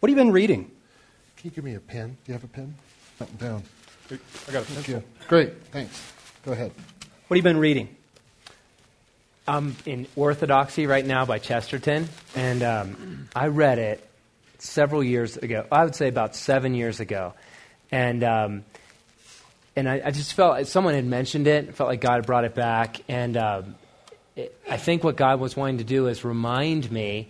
What have you been reading? Can you give me a pen? Do you have a pen? Something down. I got a Thank pencil. you. Great, thanks. Go ahead. What have you been reading? I'm in Orthodoxy right now by Chesterton, and um, I read it several years ago. I would say about seven years ago, and um, and I, I just felt someone had mentioned it. I felt like God had brought it back, and um, it, I think what God was wanting to do is remind me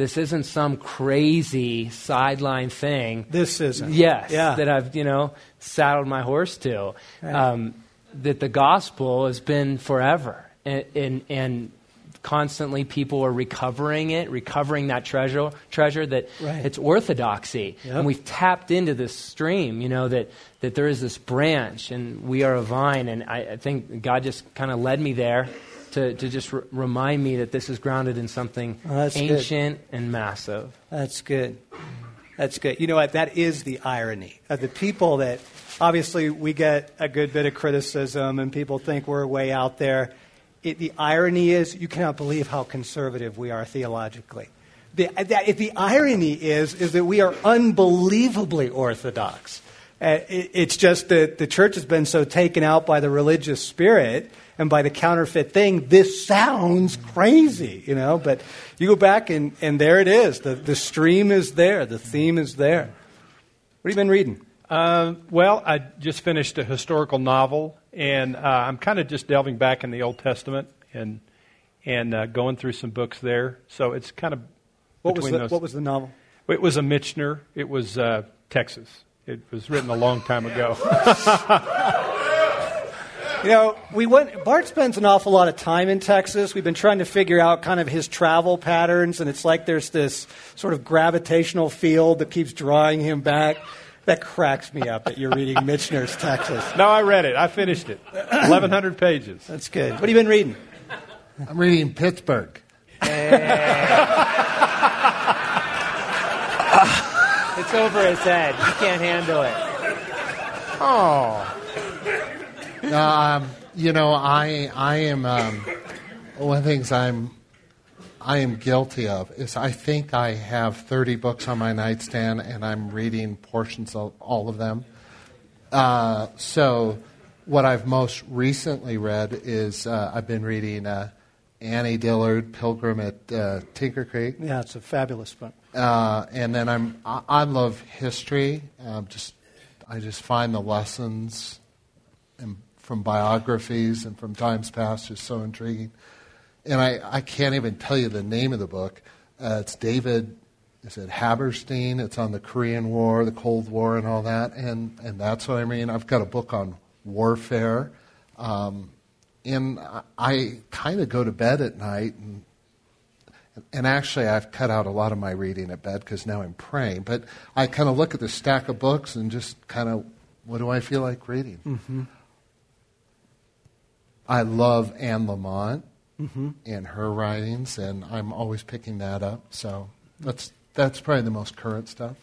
this isn't some crazy sideline thing. This isn't. Yes, Yeah. that I've you know saddled my horse to. Um, that the gospel has been forever, and, and and constantly people are recovering it, recovering that treasure. Treasure that Right. it's orthodoxy, Yep. and we've tapped into this stream. You know that that there is this branch, and we are a vine. And I, I think God just kind of led me there. To, to just r- remind me that this is grounded in something Oh, that's good. ancient and massive. That's good. That's good. You know what? That is the irony of the people that obviously we get a good bit of criticism and people think we're way out there. It, the irony is you cannot believe how conservative we are theologically. The, that, the irony is, is that we are unbelievably orthodox. Uh, it, it's just that the church has been so taken out by the religious spirit and by the counterfeit thing. This sounds crazy, you know, but you go back and, and there it is. The, the stream is there, the theme is there. What have you been reading? Uh, well, I just finished a historical novel, and uh, I'm kind of just delving back in the Old Testament and and uh, going through some books there. So it's kind of What was, the, those. what was the novel? It was a Michener. It was uh, Texas. It was written a long time ago. You know, we went. Bart spends an awful lot of time in Texas. We've been trying to figure out kind of his travel patterns, and it's like there's this sort of gravitational field that keeps drawing him back. That cracks me up that you're reading Michener's Texas. no, I read it. I finished it. 1,100 pages. That's good. What have you been reading? I'm reading Pittsburgh. It's over his head. He can't handle it. Oh. Um, you know, I I am um, one of the things I'm I am guilty of is I think I have 30 books on my nightstand and I'm reading portions of all of them. Uh, so, what I've most recently read is uh, I've been reading uh, Annie Dillard, Pilgrim at uh, Tinker Creek. Yeah, it's a fabulous book. Uh, and then I'm I, I love history. Um, just I just find the lessons in, from biographies and from times past just so intriguing. And I, I can't even tell you the name of the book. Uh, it's David. Is it Haberstein? It's on the Korean War, the Cold War, and all that. And and that's what I mean. I've got a book on warfare. Um, and I, I kind of go to bed at night and and actually, I've cut out a lot of my reading at bed because now I'm praying. But I kind of look at the stack of books and just kind of, what do I feel like reading? Mm-hmm. I love Anne Lamott Mm-hmm. and her writings, and I'm always picking that up. So that's that's probably the most current stuff.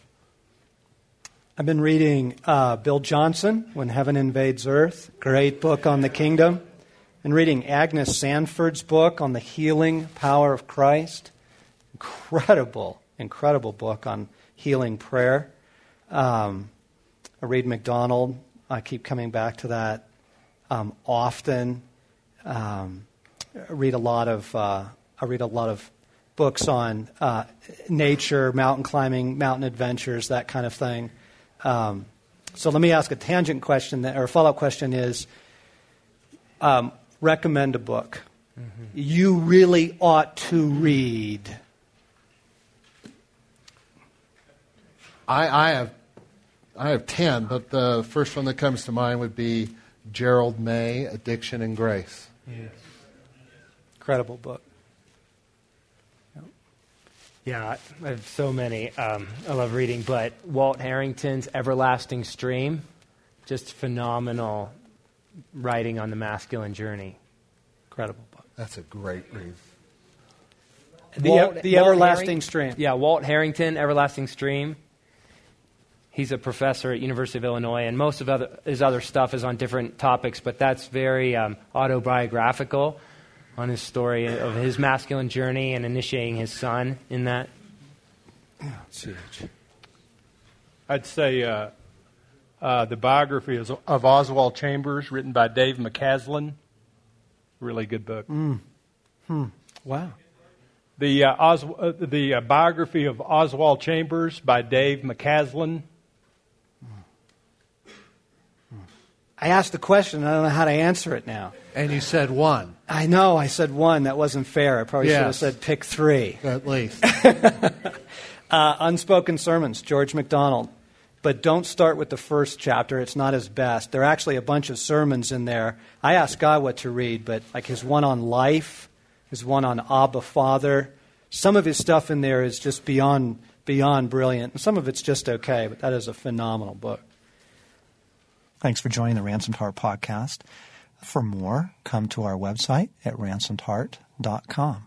I've been reading uh, Bill Johnson, When Heaven Invades Earth. Great book on the kingdom. And reading Agnes Sanford's book on the healing power of Christ. Incredible, incredible book on healing prayer. Um, I read MacDonald. I keep coming back to that um, often. Um, I read a lot of uh, I read a lot of books on uh, nature, mountain climbing, mountain adventures, that kind of thing. Um, so let me ask a tangent question, that, or a follow up question is um, recommend a book you really ought to read. I, I have I have ten, but the first one that comes to mind would be Gerald May, Addiction and Grace. Yes. Incredible book. Yeah, I have so many. Um, I love reading, but Walt Harrington's Everlasting Stream, just phenomenal writing on the masculine journey. Incredible book. That's a great read. The, Walt- the Walt Everlasting Harring- Stream. Yeah, Walt Harrington, Everlasting Stream. He's a professor at University of Illinois, and most of other, his other stuff is on different topics, but that's very um, autobiographical on his story of his masculine journey and initiating his son in that. It's huge. I'd say uh, uh, the biography is, of Oswald Chambers, written by Dave McCasland. Really good book. Mm. Hmm. Wow. The, uh, Os- uh, the uh, biography of Oswald Chambers by Dave McCasland. I asked the question. I don't know how to answer it now. And you said one. I know. I said one. That wasn't fair. I probably should have said pick three. At least. Uh, Unspoken Sermons, George MacDonald. But don't start with the first chapter. It's not his best. There are actually a bunch of sermons in there. I asked God what to read, but like his one on life, his one on Abba Father. Some of his stuff in there is just beyond beyond brilliant. And some of it's just okay, but that is a phenomenal book. Thanks for joining the Ransomed Heart podcast. For more, come to our website at ransomedheart.com.